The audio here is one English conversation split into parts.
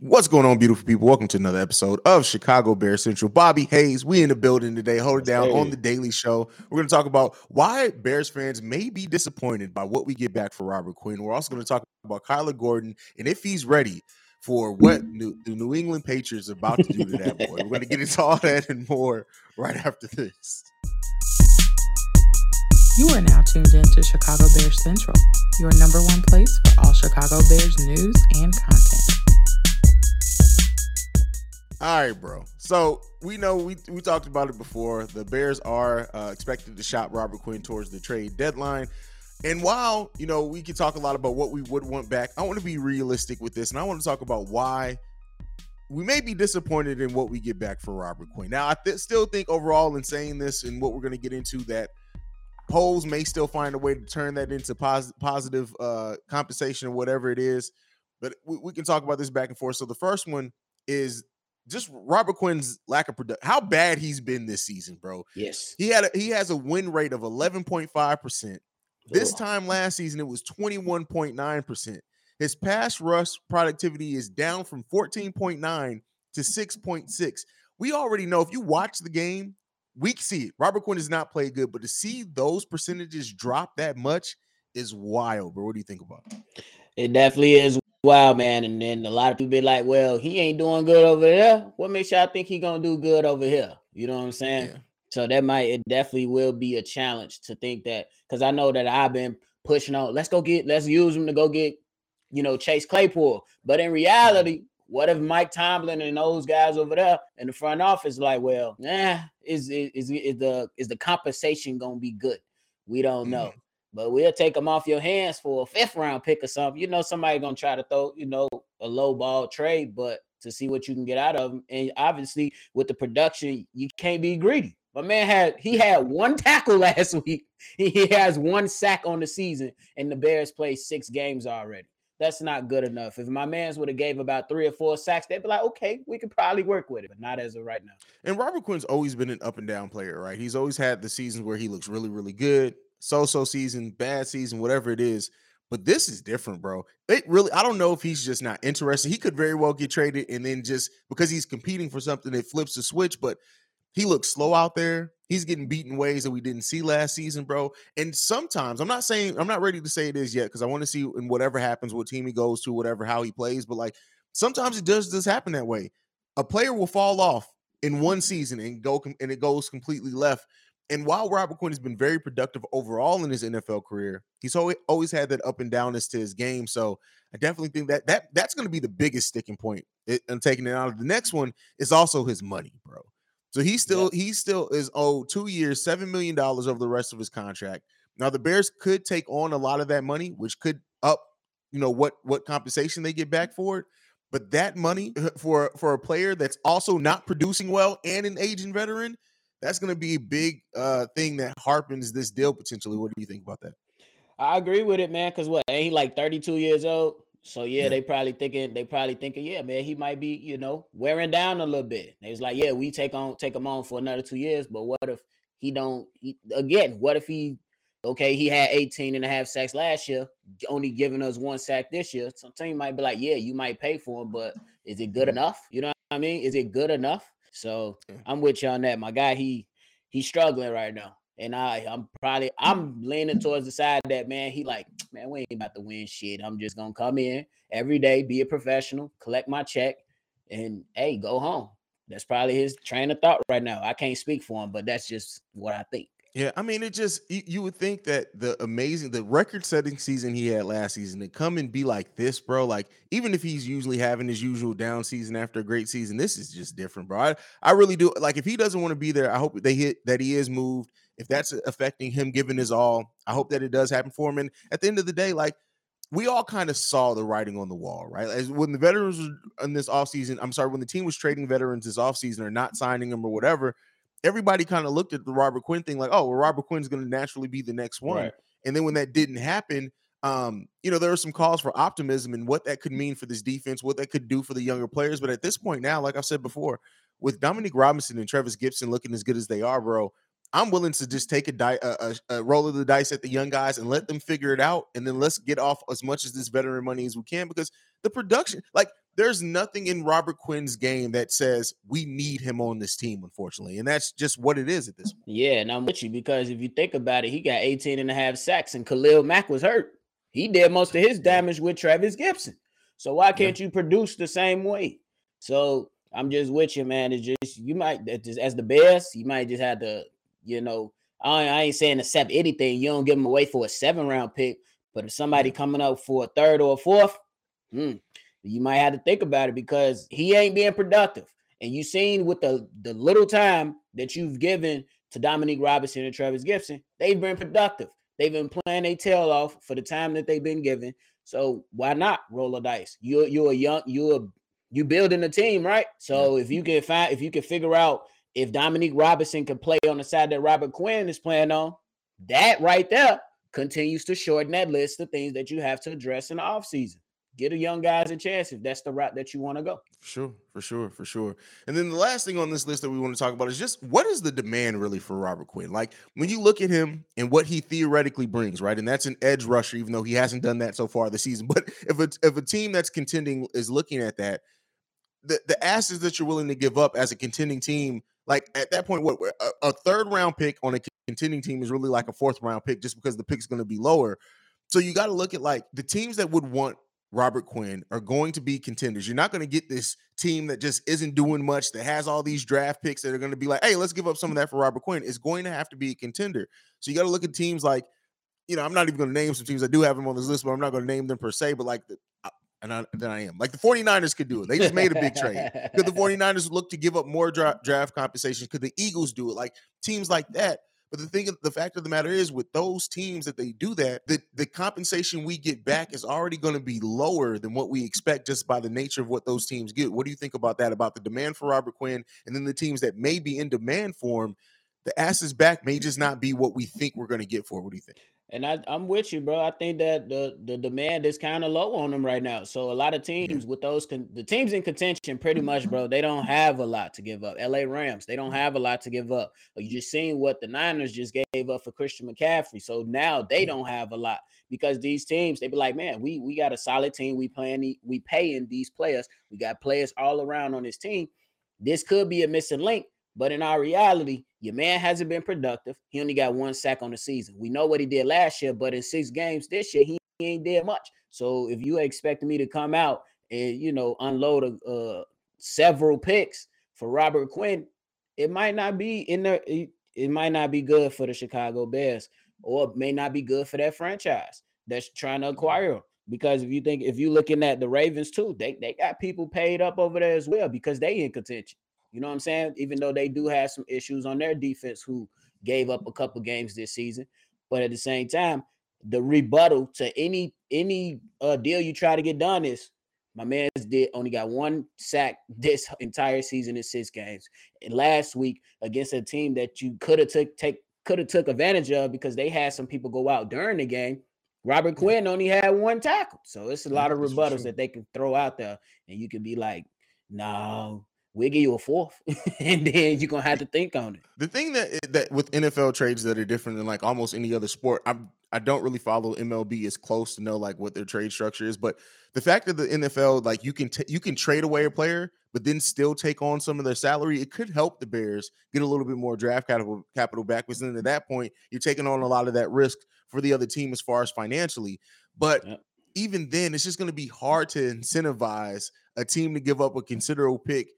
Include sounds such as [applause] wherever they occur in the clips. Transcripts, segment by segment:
What's going on, beautiful people? Welcome to another episode of Chicago Bear Central. Bobby Haize, we in the building today. Hold it down hey. on the Daily Show. We're going to talk about why Bears fans may be disappointed by what we get back for Robert Quinn. We're also going to talk about Kyler Gordon and if he's ready for what New, the New England Patriots are about to do to that boy. We're going to get into all that and more right after this. You are now tuned in to Chicago Bears Central, your number one place for all Chicago Bears news and content. All right, bro. So we know we we talked about it before. The Bears are uh, expected to shop Robert Quinn towards the trade deadline. And while you know we can talk a lot about what we would want back, I want to be realistic with this, and I want to talk about why we may be disappointed in what we get back for Robert Quinn. Now, I th- still think overall, in saying this and what we're going to get into, that Poles may still find a way to turn that into pos- positive uh, compensation or whatever it is. But we, we can talk about this back and forth. So the first one is just Robert Quinn's lack of production. How bad he's been this season, bro. Yes. He had a, he has a win rate of 11.5%. This time last season it was 21.9%. His pass rush productivity is down from 14.9 to 6.6. We already know if you watch the game, we see it. Robert Quinn has not played good, but to see those percentages drop that much is wild, bro. What do you think about it? It definitely is Wow, man. And then a lot of people be like, well, he ain't doing good over there. What makes y'all think he gonna do good over here? You know what I'm saying? Yeah. So that might it definitely will be a challenge to think that because I know that I've been pushing on, let's go get, let's use him to go get, you know, Chase Claypool. But in reality, what if Mike Tomlin and those guys over there in the front office like, well, nah, is is is, is the is the compensation gonna be good? We don't know. Mm-hmm but we'll take them off your hands for a fifth round pick or something. You know, somebody gonna try to throw, you know, a low ball trade, but to see what you can get out of them. And obviously, with the production, you can't be greedy. My man had he had one tackle [laughs] last week. He has one sack on the season, and the Bears played six games already. That's not good enough. If my man's would have gave about three or four sacks, they'd be like, okay, we could probably work with it, but not as of right now. And Robert Quinn's always been an up and down player, right? He's always had the seasons where he looks really, really good, so-so season, bad season, whatever it is. But this is different, bro. It really, I don't know if he's just not interested. He could very well get traded and then just because he's competing for something, it flips the switch. But he looks slow out there. He's getting beaten ways that we didn't see last season, bro. And sometimes I'm not saying I'm not ready to say it is yet because I want to see in whatever happens, what team he goes to, whatever how he plays. But like sometimes it does just happen that way. A player will fall off in one season and go and it goes completely left. And while Robert Quinn has been very productive overall in his NFL career, he's always always had that up and downness to his game. So I definitely think that that that's going to be the biggest sticking point. Eh, and taking it out of the next one is also his money, bro. So he still he still is owed two years, seven million dollars over the rest of his contract. Now the Bears could take on a lot of that money, which could up, you know, what what compensation they get back for it. But that money uh, for for a player that's also not producing well and an aging veteran that's going to be a big uh, thing that harpens this deal potentially. What do you think about that? I agree with it, man. Cause what ain't he like 32 years old? So yeah, yeah, they probably thinking they probably thinking, yeah, man, he might be, you know, wearing down a little bit. They was like, yeah, we take on take him on for another two years, but what if he don't he, again? What if he okay, he had 18 and a half sacks last year, only giving us one sack this year. Some team might be like, yeah, you might pay for him, but is it good enough? You know what I mean? Is it good enough? So I'm with you on that. My guy, he he's struggling right now. And I I'm probably I'm leaning towards the side that man, he like, [tsk] man, we ain't about to win shit. I'm just gonna come in every day, be a professional, collect my check, and hey, go home. That's probably his train of thought right now. I can't speak for him, but that's just what I think. Yeah, I mean, it just you, would think that the amazing, the record-setting season he had last season to come and be like this, bro. Like, even if he's usually having his usual down season after a great season, this is just different, bro. I, I really do like if he doesn't want to be there. I hope they hit that he is moved. If that's affecting him giving his all, I hope that it does happen for him. And at the end of the day, like we all kind of saw the writing on the wall, right? As when the veterans were in this offseason, I'm sorry, when the team was trading veterans this offseason or not signing them or whatever, everybody kind of looked at the Robert Quinn thing like, oh, well, Robert Quinn's going to naturally be the next one. Right. And then when that didn't happen, um, you know, there were some calls for optimism and what that could mean for this defense, what that could do for the younger players. But at this point now, like I've said before, with Dominique Robinson and Trevis Gipson looking as good as they are, bro, I'm willing to just take a, di- a, a, a, roll of the dice at the young guys and let them figure it out, and then let's get off as much as this veteran money as we can because the production, like there's nothing in Robert Quinn's game that says we need him on this team, unfortunately. And that's just what it is at this point. Yeah, and I'm with you because if you think about it, he got 18 and a half sacks and Khalil Mack was hurt. He did most of his damage with Trevis Gipson. So why can't yeah. you produce the same way? So I'm just with you, man. It's just you might as the best, you might just have to, you know, I, ain't saying accept anything. You don't give them away for a seven round pick, but if somebody coming up for a third or a fourth, hmm, you might have to think about it because he ain't being productive. And you seen with the the little time that you've given to Dominique Robinson and Trevis Gipson, they've been productive. They've been playing a tail off for the time that they've been given. So why not roll a dice? You're you're a young you're you building a team, right? So if you can find if you can figure out if Dominique Robinson can play on the side that Robert Quinn is playing on, that right there continues to shorten that list of things that you have to address in the offseason get a young guys a chance if that's the route that you want to go. For sure, for sure, for sure. And then the last thing on this list that we want to talk about is just what is the demand really for Robert Quinn? Like when you look at him and what he theoretically brings, right? And that's an edge rusher, even though he hasn't done that so far this season. But if a, if a team that's contending is looking at that, the, the asses that you're willing to give up as a contending team, like at that point, what a, a third round pick on a contending team is really like a fourth round pick just because the pick's going to be lower. So you got to look at like the teams that would want Robert Quinn are going to be contenders. You're not going to get this team that just isn't doing much, that has all these draft picks that are going to be like, hey, let's give up some of that for Robert Quinn. It's going to have to be a contender. So you got to look at teams like, you know, I'm not even going to name some teams. I do have them on this list, but I'm not going to name them per se. But like, the, uh, and I, then I am like the 49ers could do it. They just made a big trade. Could the [laughs] 49ers look to give up more dra- draft compensation? Could the Eagles do it? Like teams like that but the thing, the fact of the matter is, with those teams that they do that, the, the compensation we get back is already going to be lower than what we expect just by the nature of what those teams get. What do you think about that? About the demand for Robert Quinn, and then the teams that may be in demand for him, the asses back may just not be what we think we're going to get for. What do you think? And I, am with you, bro. I think that the the demand is kind of low on them right now. So a lot of teams with those con- the teams in contention, pretty much, bro, they don't have a lot to give up. L.A. Rams, they don't have a lot to give up. You just seen what the Niners just gave up for Christian McCaffrey. So now they don't have a lot because these teams they be like, man, we we got a solid team. We playing we paying these players. We got players all around on this team. This could be a missing link, but in our reality, your man hasn't been productive. He only got one sack on the season. We know what he did last year, but in six games this year, he, ain't did much. So if you expect me to come out and you know unload a, uh, several picks for Robert Quinn, it might not be in there. It, it might not be good for the Chicago Bears, or may not be good for that franchise that's trying to acquire him. Because if you think if you're looking at the Ravens too, they, they got people paid up over there as well because they in contention. You know what I'm saying? Even though they do have some issues on their defense, who gave up a couple games this season, but at the same time, the rebuttal to any any uh, deal you try to get done is my man's did only got one sack [laughs] this entire season in six games. And last week against a team that you could have took take could have took advantage of because they had some people go out during the game. Robert Quinn only had one tackle. So it's a lot of rebuttals that they can throw out there. And you can be like, no, we'll give you a fourth, [laughs] and then you're gonna have to think on it. The thing that that with NFL trades that are different than like almost any other sport, I'm I don't really follow MLB as close to know like what their trade structure is, but the fact that the NFL like you can t- you can trade away a player, but then still take on some of their salary, it could help the Bears get a little bit more draft capital capital back. Because then at that point, you're taking on a lot of that risk for the other team as far as financially. But yep. even then, it's just going to be hard to incentivize a team to give up a considerable pick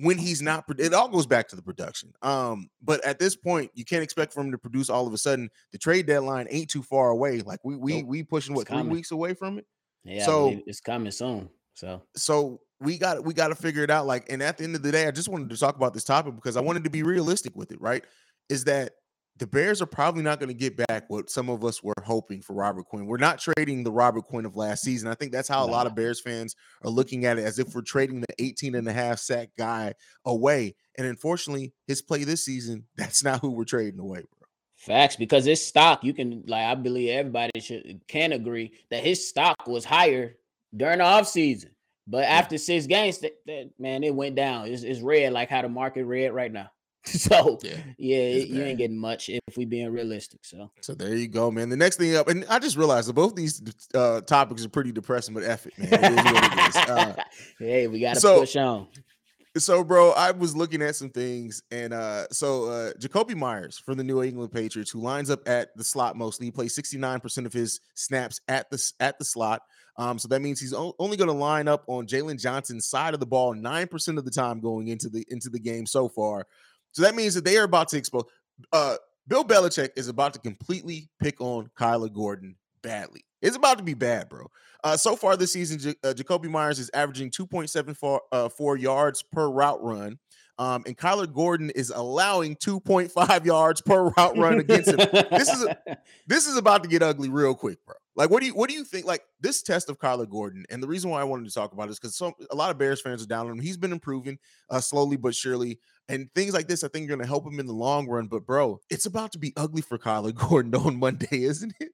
when he's not it all goes back to the production. Um but at this point you can't expect for him to produce all of a sudden the trade deadline ain't too far away. Like we we we pushing what three weeks away from it? Yeah so it's coming soon so. So we got we got to figure it out like and at the end of the day i just wanted to talk about this topic because i wanted to be realistic with it right? Is that the Bears are probably not going to get back what some of us were hoping for Robert Quinn. We're not trading the Robert Quinn of last season. I think that's how a lot of Bears fans are looking at it as if we're trading the 18 and a half sack guy away. And unfortunately, his play this season, [laughs] that's not who we're trading away, bro. Facts, because his stock, you can like I believe everybody should can agree that his stock was higher during the offseason. But after six games, that, that, man, it went down. It's, it's red like how the market red right now. [laughs] So yeah, yeah you ain't getting much if we being realistic. So so there you go, man. The next thing up, and I just realized that both these uh, topics are pretty depressing, but F it, man. It is what it is. Uh, [laughs] hey, we gotta so, push on. So, bro, I was looking at some things, and uh, so uh, Jakobi Meyers from the New England Patriots, who lines up at the slot mostly, he plays 69% of his snaps at the at the slot. Um, so that means he's only going to line up on Jaylon Johnson's side of the ball nine percent of the time going into the into the game so far. So that means that they are about to expose. Uh, Bill Belichick is about to completely pick on Kyler Gordon badly. It's about to be bad, bro. Uh, so far this season, J- uh, Jakobi Meyers is averaging 2.74 uh, four yards per route run. Um, and Kyler Gordon is allowing 2.5 [laughs] yards per route run against him. this is a, [laughs] this is about to get ugly real quick, bro. Like, what do you what do you think? Like this test of Kyler Gordon, and the reason why I wanted to talk about it is because some a lot of Bears fans are down on him. He's been improving uh, slowly but surely, and things like this I think are going to help him in the long run. But bro, it's about to be ugly for Kyler [laughs] Gordon on Monday, isn't it?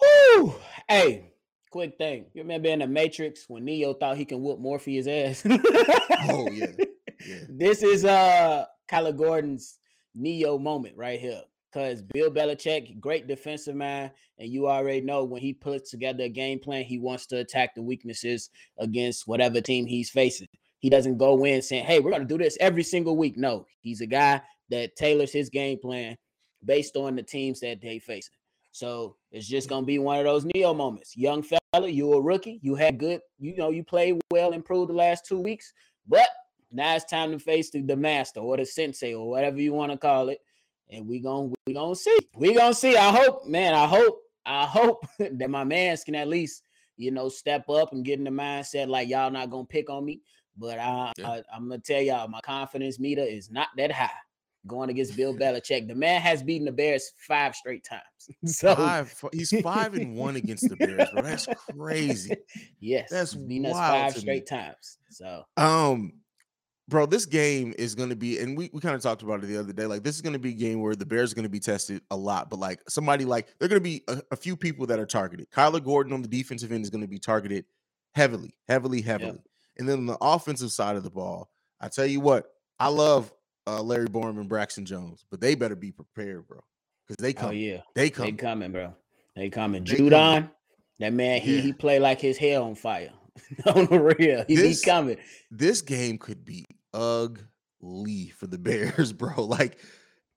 Whoo! Hey, quick thing. You remember in the Matrix when Neo thought he can whoop Morpheus' ass? oh yeah. [laughs] yeah. This is uh Kyler Gordon's Neo moment right here. Because Bill Belichick, great defensive man, and you already know when he puts together a game plan, he wants to attack the weaknesses against whatever team he's facing. He doesn't go in saying, "Hey, we're going to do this every single week." No, he's a guy that tailors his game plan based on the teams that they facing. So it's just gonna be one of those Neo moments. Young fella, you a rookie. You had good, you know, you played well, improved the last two weeks, but now it's time to face the, the master or the sensei or whatever you want to call it. And we gonna we gonna see. We gonna see. I hope, man. I hope. I hope [laughs] that my mans can at least, you know, step up and get in the mindset like y'all not gonna pick on me. But I, yeah. I I'm gonna tell y'all, my confidence meter is not that high going against Bill Belichick. The man has beaten the Bears five straight times. [laughs] So five, he's five and one against the Bears, bro. That's crazy. [laughs] yes, that's beaten us five straight me. times. So um bro, this game is going to be, and we, we kind of talked about it the other day. Like, this is going to be a game where the Bears are going to be tested a lot, but like somebody like they're going to be a, a, few people that are targeted. Kyler Gordon on the defensive end is going to be targeted heavily, heavily, heavily. Yep. And then on the offensive side of the ball, I tell you what, I love uh, Larry Borom and Braxton Jones, but they better be prepared, bro, because they come. Oh yeah, they come. They coming, bro. They coming. They Judon, coming. that man, he yeah. he play like his hair on fire. [laughs] on the real, he, this, he coming. This game could be ugly for the Bears, [laughs] bro. Like.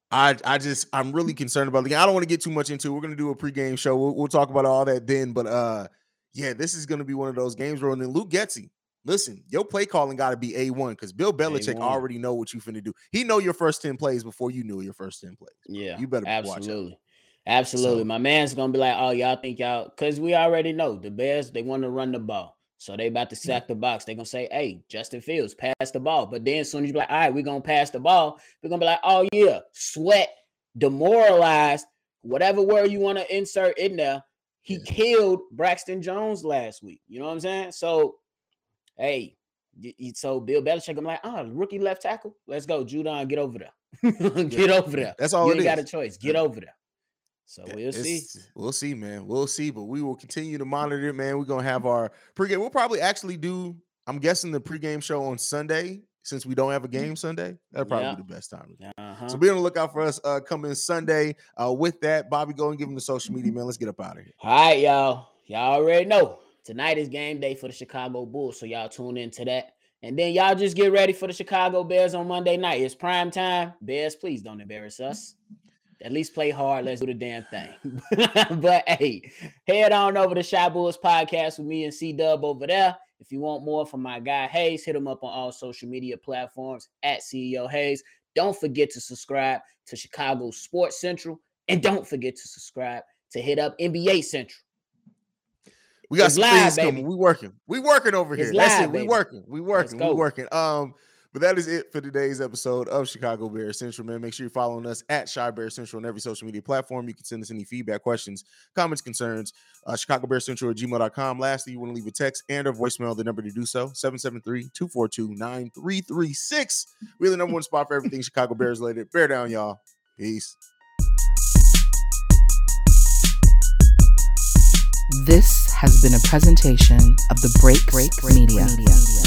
I I just I'm really concerned about the game. I don't want to get too much into. It. We're gonna do a pregame show. We'll, we'll talk about all that then. But uh, yeah, this is gonna be one of those games, bro. And then Luke Getsy, listen, your play calling got to be A1 because Bill Belichick A1. already know what you finna do. He know your first 10 plays before you knew your first 10 plays. Yeah. You better absolutely. Absolutely. So, My man's gonna be like, oh, y'all think y'all because we already know the Bears, they want to run the ball. So they about to sack the box. They're gonna say, hey, Justin Fields, pass the ball. But then as soon as you be like, all right, we're gonna pass the ball, we're gonna be like, oh yeah, sweat, demoralized, whatever word you want to insert in there. He yeah. killed Braxton Jones last week. You know what I'm saying? So hey, so Bill Belichick, I'm like, oh, rookie left tackle, let's go, Judon, get over there, [laughs] get yeah. over there. That's all. You ain't got a choice. Get over there. So we'll it's, see. We'll see, man. We'll see, but we will continue to monitor, it, man. We're gonna have our pregame. We'll probably actually do. I'm guessing the pregame show on Sunday since we don't have a game Sunday. That'll probably yeah. be the best time. Uh-huh. So be on the lookout for us uh, coming Sunday. Uh, with that, Bobby, go and give him the social media, man. Let's get up out of here. All right, y'all. Y'all already know. Tonight is game day for the Chicago Bulls, so y'all tune into that. And then y'all just get ready for the Chicago Bears on Monday night. It's prime time. Bears, please don't embarrass us. At least play hard. Let's do the damn thing. [laughs] but hey, head on over to Chi Bulls podcast with me and C Dub over there. If you want more from my guy Haize, hit him up on all social media platforms at CEO Haize. Don't forget to subscribe to Chicago Sports Central. And don't forget to subscribe to hit up NBA Central. We got it's some live, things baby. coming. We working. We working over it's here. Live, That's it. Baby. We working. We working. We working. Um, but that is it for today's episode of Chicago Bear Central, man. Make sure you're following us at Chi Bear Central on every social media platform. You can send us any feedback, questions, comments, concerns. Uh, Chicago Bear Central at gmail.com. Lastly, you want to leave a text and a voicemail, the number to do so 773-242-9336. We're the number one spot for everything Chicago Bears related. Bear down, y'all. Peace. This has been a presentation of the Break Break Media. Media.